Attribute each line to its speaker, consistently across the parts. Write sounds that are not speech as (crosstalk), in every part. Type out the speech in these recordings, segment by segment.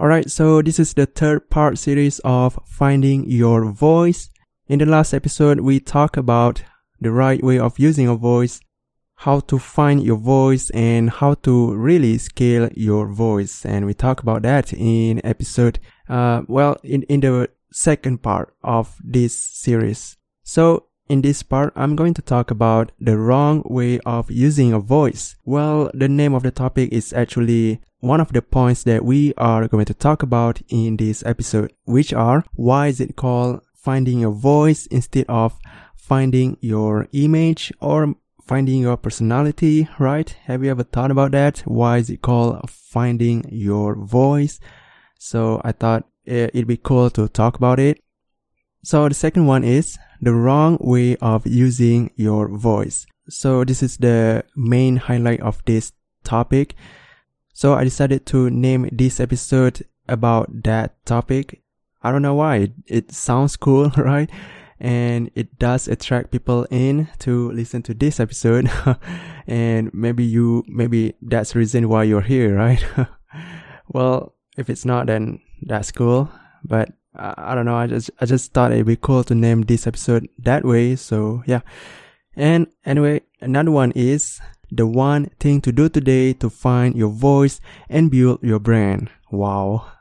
Speaker 1: Alright, so this is the third part series of finding your voice. In the last episode, we talked about the right way of using a voice, how to find your voice, and how to really scale your voice. And we talked about that in episode, uh, well, in, in the second part of this series. So in this part, I'm going to talk about the wrong way of using a voice. Well, the name of the topic is actually one of the points that we are going to talk about in this episode, which are why is it called finding your voice instead of finding your image or finding your personality, right? Have you ever thought about that? Why is it called finding your voice? So I thought eh, it'd be cool to talk about it. So the second one is the wrong way of using your voice. So this is the main highlight of this topic. So I decided to name this episode about that topic. I don't know why. It, sounds cool, (laughs) right? And it does attract people in to listen to this episode. (laughs) and maybe you, maybe that's the reason why you're here, (laughs) right? well, if it's not, then that's cool. But I, I don't know. I just, I just thought it'd be cool to name this episode that way. So yeah. And anyway, another one is the one thing to do today to find your voice and build your brand. Wow.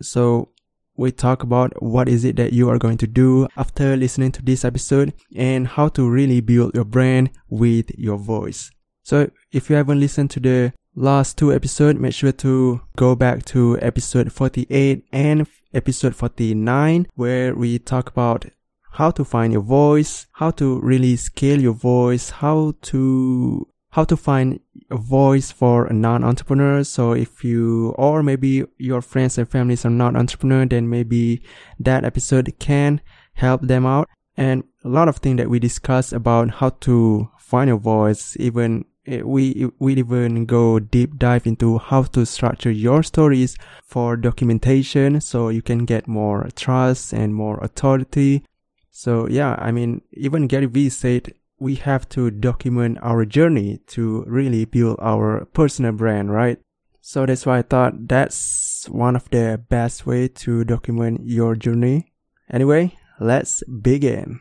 Speaker 1: So we talk about what is it that you are going to do after listening to this episode and how to really build your brand with your voice. So if you haven't listened to the last two episodes, make sure to go back to episode 48 and episode 49 where we talk about how to find your voice, how to really scale your voice, how to how to find a voice for a non-entrepreneur. So if you, or maybe your friends and families are not entrepreneur, then maybe that episode can help them out. And a lot of things that we discuss about how to find your voice, even eh, we we even go deep dive into how to structure your stories for documentation so you can get more trust and more authority. So yeah, I mean, even Gary Vee said we have to document our journey to really build our personal brand, right? So that's why I thought that's one of the best way to document your journey. Anyway, let's begin.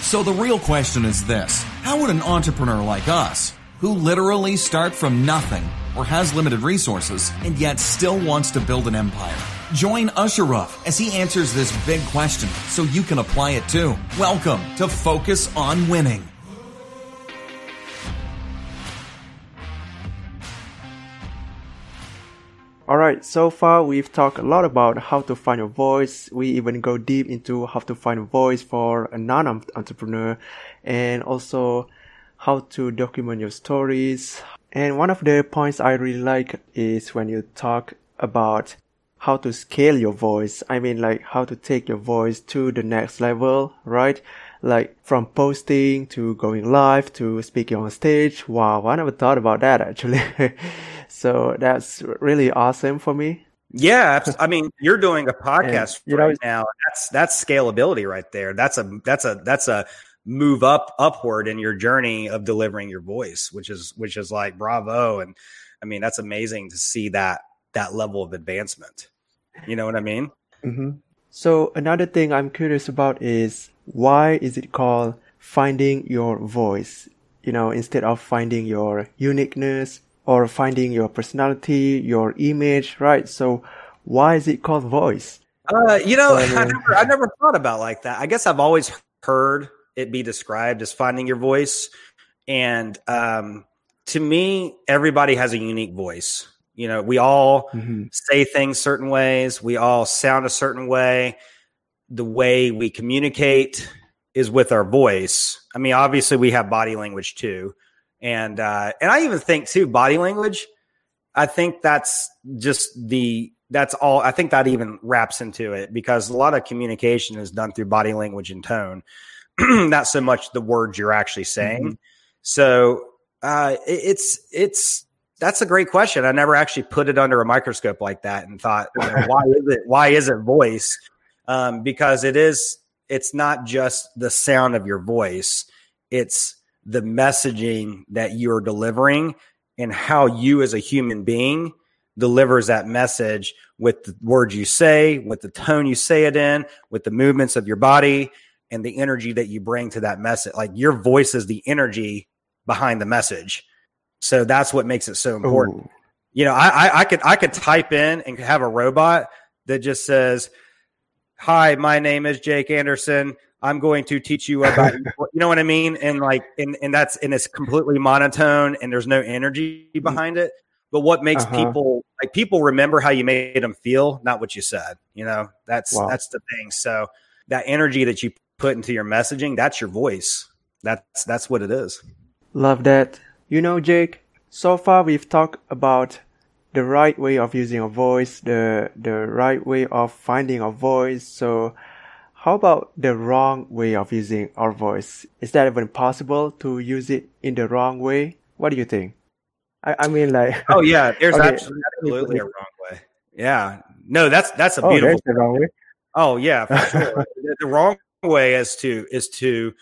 Speaker 2: So the real question is this. How would an entrepreneur like us, who literally start from nothing or has limited resources and yet still wants to build an empire, Join Ashraf as he answers this big question so you can apply it too. Welcome to Focus on Winning.
Speaker 1: Alright, so far we've talked a lot about how to find your voice. We even go deep into how to find a voice for a non-entrepreneur and also how to document your stories. And one of the points I really like is when you talk about how to scale your voice. I mean, like how to take your voice to the next level, right? Like from posting to going live to speaking on stage. Wow, I never thought about that actually. (laughs) so that's really awesome for me.
Speaker 3: Yeah, I mean, you're doing a (laughs) podcast and, right know, now. That's that's scalability right there. That's a that's a that's a move up upward in your journey of delivering your voice, which is which is like bravo. And I mean, that's amazing to see that that level of advancement. You know what I mean?
Speaker 1: Mm-hmm. So another thing I'm curious about is why is it called finding your voice? You know, instead of finding your uniqueness or finding your personality, your image, right? So why is it called voice?
Speaker 3: Uh, you know, I (laughs) never, I never thought about like that. I guess I've always heard it be described as finding your voice. And um, to me, everybody has a unique voice. You know, we all mm-hmm. say things certain ways, we all sound a certain way. The way we communicate is with our voice. I mean, obviously we have body language too. And uh and I even think too body language I think that's just the that's all I think that even wraps into it because a lot of communication is done through body language and tone, (clears throat) not so much the words you're actually saying. Mm-hmm. So uh, it's it's that's a great question. I never actually put it under a microscope like that and thought, you know, why is it why is it voice? Um, because it is it's not just the sound of your voice, it's the messaging that you're delivering and how you as a human being delivers that message with the words you say, with the tone you say it in, with the movements of your body and the energy that you bring to that message. Like your voice is the energy behind the message. So that's what makes it so important. Ooh. You know, I, I, I could I could type in and have a robot that just says, "Hi, my name is Jake Anderson. I'm going to teach you about (laughs) you know what I mean?" And like, and and that's and it's completely monotone and there's no energy mm. behind it. But what makes uh-huh. people like people remember how you made them feel, not what you said. You know, that's wow. that's the thing. So that energy that you put into your messaging, that's your voice. That's that's what it is.
Speaker 1: Love that. You know, Jake, so far we've talked about the right way of using a voice, the the right way of finding a voice. So how about the wrong way of using our voice? Is that even possible to use it in the wrong way? What do you think? I, I mean, like, (laughs)
Speaker 3: oh yeah, there's okay. absolutely, a wrong way. Yeah, no, that's that's a beautiful oh, beautiful.
Speaker 1: the wrong way.
Speaker 3: Oh yeah, for sure. (laughs) the wrong way is to is to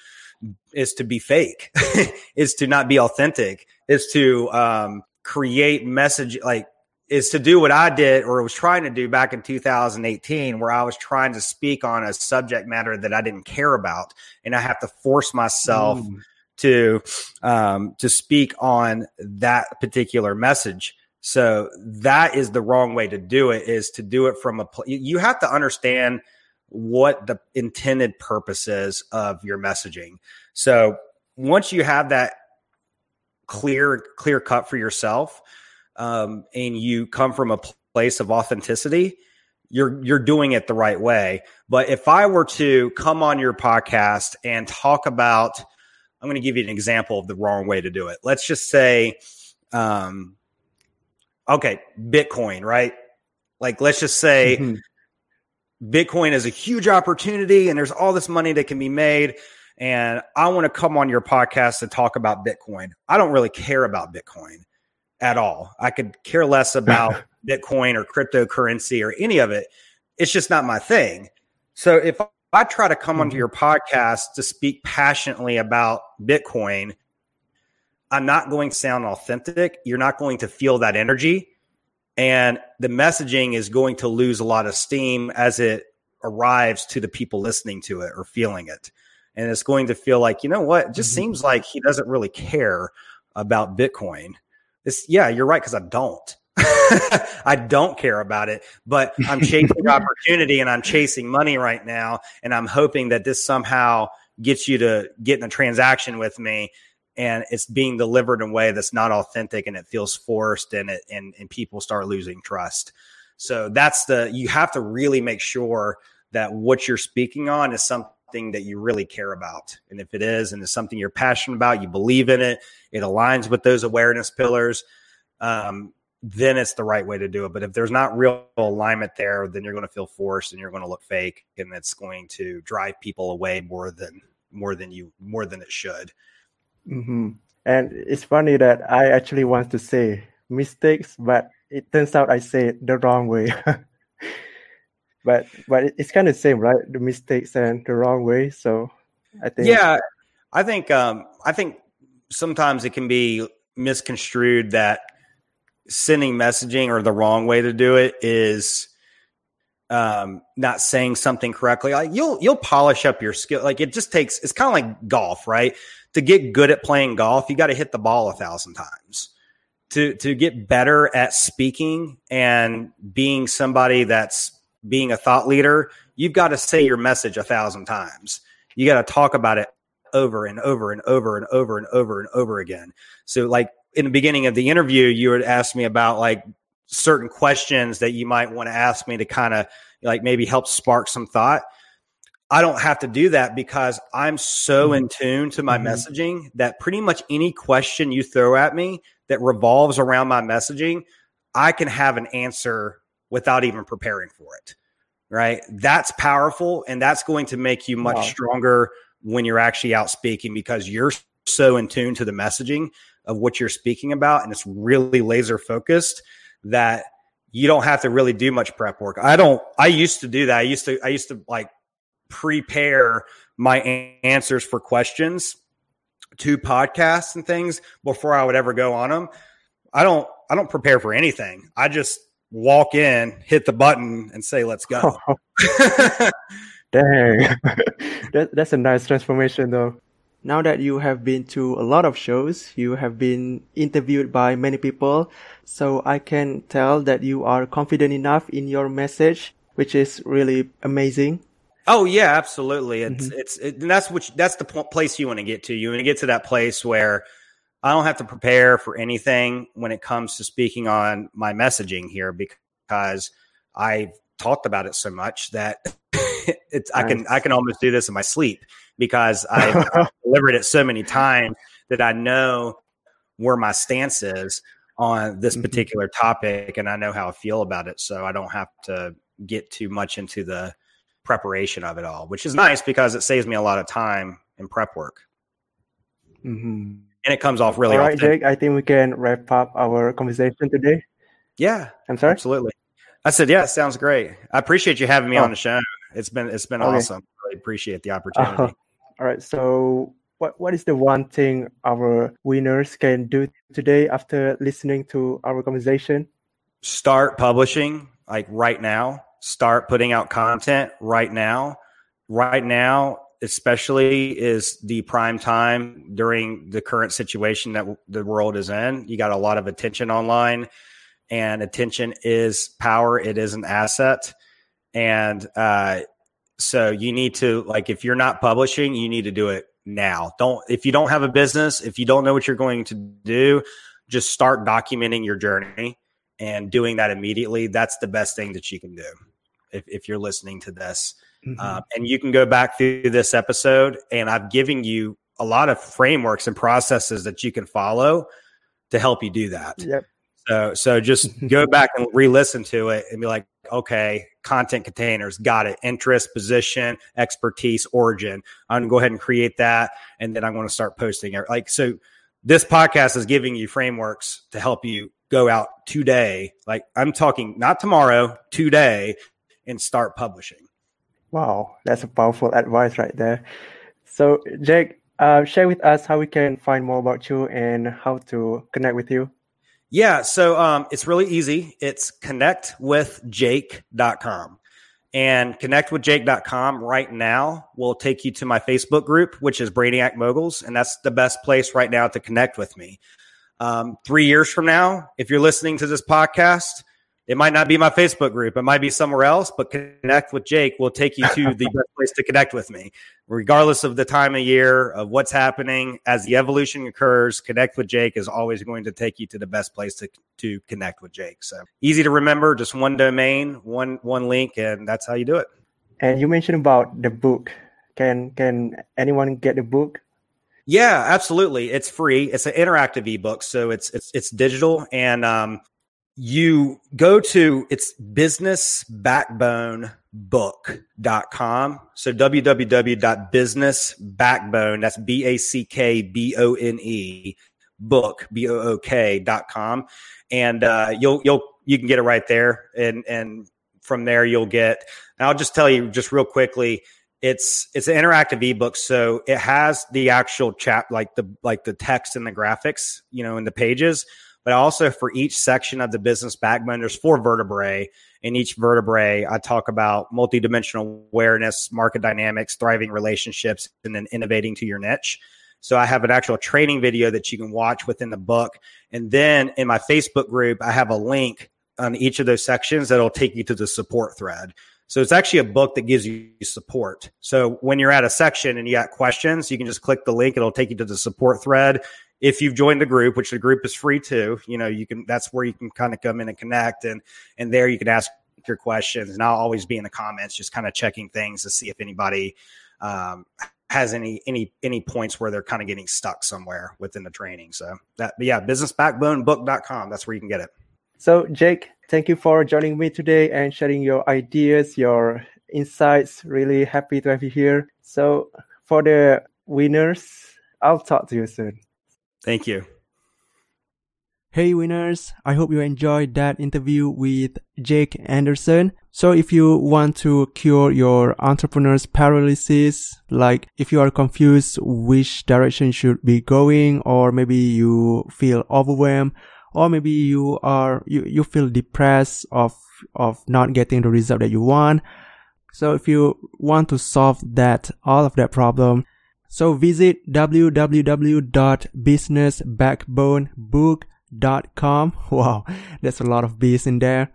Speaker 3: is to be fake, (laughs) is to not be authentic, is to um, create message like is to do what I did or was trying to do back in 2018, where I was trying to speak on a subject matter that I didn't care about, and I have to force myself. Mm to um, to speak on that particular message. So that is the wrong way to do it. Is to do it from a. You have to understand what the intended purpose is of your messaging. So once you have that clear clear cut for yourself, um, and you come from a place of authenticity, you're you're doing it the right way. But if I were to come on your podcast and talk about I'm going to give you an example of the wrong way to do it. Let's just say, um, okay, Bitcoin, right? Like, let's just say mm-hmm. Bitcoin is a huge opportunity and there's all this money that can be made. And I want to come on your podcast to talk about Bitcoin. I don't really care about Bitcoin at all. I could care less (laughs) about Bitcoin or cryptocurrency or any of it. It's just not my thing. So if I try to come onto mm-hmm. your podcast to speak passionately about Bitcoin, I'm not going to sound authentic. You're not going to feel that energy. And the messaging is going to lose a lot of steam as it arrives to the people listening to it or feeling it. And it's going to feel like, you know what? It just mm-hmm. seems like he doesn't really care about Bitcoin. It's, yeah, you're right, because I don't. (laughs) I don't care about it, but I'm chasing (laughs) opportunity and I'm chasing money right now. And I'm hoping that this somehow gets you to get in a transaction with me and it's being delivered in a way that's not authentic and it feels forced and it, and, and people start losing trust. So that's the, you have to really make sure that what you're speaking on is something that you really care about. And if it is, and it's something you're passionate about, you believe in it, it aligns with those awareness pillars. Um, then it's the right way to do it. But if there's not real alignment there, then you're going to feel forced and you're going to look fake, and it's going to drive people away more than more than you more than it should.
Speaker 1: Mm-hmm. And it's funny that I actually want to say mistakes, but it turns out I say it the wrong way. (laughs) but but it's kind of the same, right? The mistakes and the wrong way. So I think
Speaker 3: yeah, I think um, I think sometimes it can be misconstrued that sending messaging or the wrong way to do it is um, not saying something correctly. Like you'll you'll polish up your skill. Like it just takes. It's kind of like golf, right? To get good at playing golf, you got to hit the ball a thousand times. To to get better at speaking and being somebody that's being a thought leader, you've got to say your message a thousand times. You got to talk about it over and over and over and over and over and over again. So like in the beginning of the interview, you had asked me about like certain questions that you might want to ask me to kind of like maybe help spark some thought. I don't have to do that because I'm so mm-hmm. in tune to my mm-hmm. messaging that pretty much any question you throw at me that revolves around my messaging, I can have an answer without even preparing for it. Right. That's powerful. And that's going to make you much wow. stronger when you're actually out speaking because you're so in tune to the messaging of what you're speaking about and it's really laser focused that you don't have to really do much prep work. I don't I used to do that. I used to I used to like prepare my answers for questions to podcasts and things before I would ever go on them. I don't I don't prepare for anything. I just walk in, hit the button, and say, "Let's go." (laughs)
Speaker 1: Dang, (laughs) that, that's a nice transformation, though. Now that you have been to a lot of shows, you have been interviewed by many people, so I can tell that you are confident enough in your message, which is really amazing.
Speaker 3: Oh yeah, absolutely. It's mm-hmm. it's it, that's which that's the place you want to get to. You want to get to that place where I don't have to prepare for anything when it comes to speaking on my messaging here because I've talked about it so much that (laughs) it's nice. I can I can almost do this in my sleep because (laughs) I've delivered it so many times that I know where my stance is on this mm-hmm. particular topic and I know how I feel about it. So I don't have to get too much into the preparation of it all, which is nice because it saves me a lot of time in prep work. Mm-hmm. And it comes off really
Speaker 1: All right, Jake, I think we can wrap up our conversation today.
Speaker 3: Yeah.
Speaker 1: I'm sorry?
Speaker 3: Absolutely. I said, yeah, sounds great. I appreciate you having me oh. on the show. It's been it's been okay. awesome. Really appreciate the opportunity. Uh,
Speaker 1: all right. So what what is the one thing our winners can do today after listening to our conversation?
Speaker 3: Start publishing like right now start putting out content right now. Right now, especially is the prime time during the current situation that the world is in. You got a lot of attention online, and attention is power. It is an asset, and uh, so you need to like if you're not publishing, you need to do it now. Don't if you don't have a business, if you don't know what you're going to do, just start documenting your journey and doing that immediately. That's the best thing that you can do if, if you're listening to this. Mm-hmm. Um, and you can go back through this episode, and I'm giving you a lot of frameworks and processes that you can follow to help you do that.
Speaker 1: Yep.
Speaker 3: So, so just (laughs) go back and re-listen to it and be like, okay, content containers, got it. Interest, position, expertise, origin. I'm gonna go ahead and create that, and then I'm going to start posting it. Like so, this podcast is giving you frameworks to help you go out today. Like I'm talking not tomorrow, today, and start publishing.
Speaker 1: Wow, that's a powerful advice right there. So, Jake, uh, share with us how we can find more about you and how to connect with you.
Speaker 3: Yeah, so um, it's really easy. It's connectwithjake.com. And connectwithjake.com right now will take you to my Facebook group, which is Brainiac Moguls. And that's the best place right now to connect with me. Um, three years from now, if you're listening to this podcast, it might not be my Facebook group. It might be somewhere else, but connect with Jake will take you to the (laughs) best place to connect with me, regardless of the time of year of what's happening. As the evolution occurs, connect with Jake is always going to take you to the best place to, to connect with Jake. So easy to remember, just one domain, one, one link, and that's how you do it.
Speaker 1: And you mentioned about the book. Can, can anyone get the book?
Speaker 3: Yeah, absolutely. It's free. It's an interactive ebook, so it's it's it's digital, and um, you go to it's businessbackbonebook.com. So www.businessbackbone, that's B A C K B O N E book, B O O K.com. And uh, you'll, you'll, you can get it right there. And, and from there, you'll get, I'll just tell you just real quickly, it's it's an interactive ebook so it has the actual chat like the like the text and the graphics you know in the pages but also for each section of the business backbone, there's four vertebrae. In each vertebrae, I talk about multidimensional awareness, market dynamics, thriving relationships, and then innovating to your niche. So I have an actual training video that you can watch within the book. And then in my Facebook group, I have a link on each of those sections that'll take you to the support thread. So it's actually a book that gives you support. So when you're at a section and you got questions, you can just click the link. It'll take you to the support thread if you've joined the group, which the group is free too, you know, you can that's where you can kind of come in and connect and and there you can ask your questions and I'll always be in the comments just kind of checking things to see if anybody um, has any any any points where they're kind of getting stuck somewhere within the training. So that yeah, businessbackbonebook.com, that's where you can get it.
Speaker 1: So Jake, thank you for joining me today and sharing your ideas, your insights. Really happy to have you here. So for the winners, I'll talk to you soon.
Speaker 3: Thank you.
Speaker 1: Hey winners, I hope you enjoyed that interview with Jake Anderson. So if you want to cure your entrepreneur's paralysis, like if you are confused which direction should be going or maybe you feel overwhelmed or maybe you are, you, you feel depressed of, of not getting the result that you want. So if you want to solve that, all of that problem, so visit www.businessbackbonebook.com. (laughs) Wow, there's a lot of B's in there.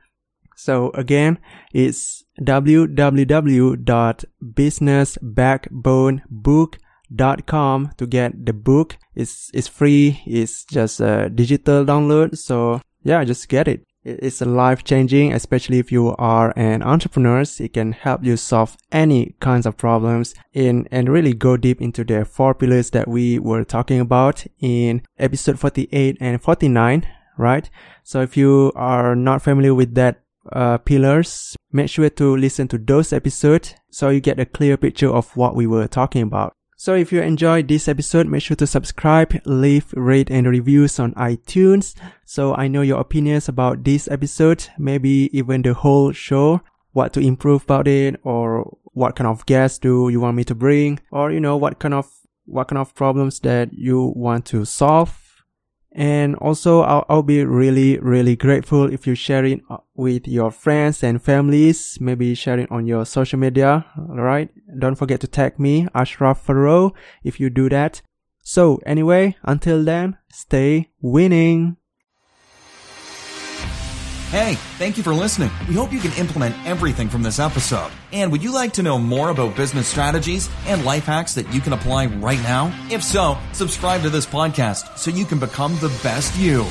Speaker 1: So again, it's www.businessbackbonebook.com to get the book. It's, it's free. It's just a digital download. So yeah, just get it. It's a life changing, especially if you are an entrepreneur. It can help you solve any kinds of problems in and really go deep into the four pillars that we were talking about in episode 48 and 49, right? So if you are not familiar with that uh, pillars, make sure to listen to those episodes so you get a clear picture of what we were talking about. So if you enjoyed this episode, make sure to subscribe, leave, rate, and reviews on iTunes. So I know your opinions about this episode, maybe even the whole show, what to improve about it, or what kind of guests do you want me to bring, or you know, what kind of, what kind of problems that you want to solve. And also, I'll, I'll be really, really grateful if you share it uh, with your friends and families. Maybe share it on your social media. Alright. Don't forget to tag me, Ashraf Faro, if you do that. So anyway, until then, stay winning.
Speaker 2: Hey, thank you for listening. We hope you can implement everything from this episode. And would you like to know more about business strategies and life hacks that you can apply right now? If so, subscribe to this podcast so you can become the best you.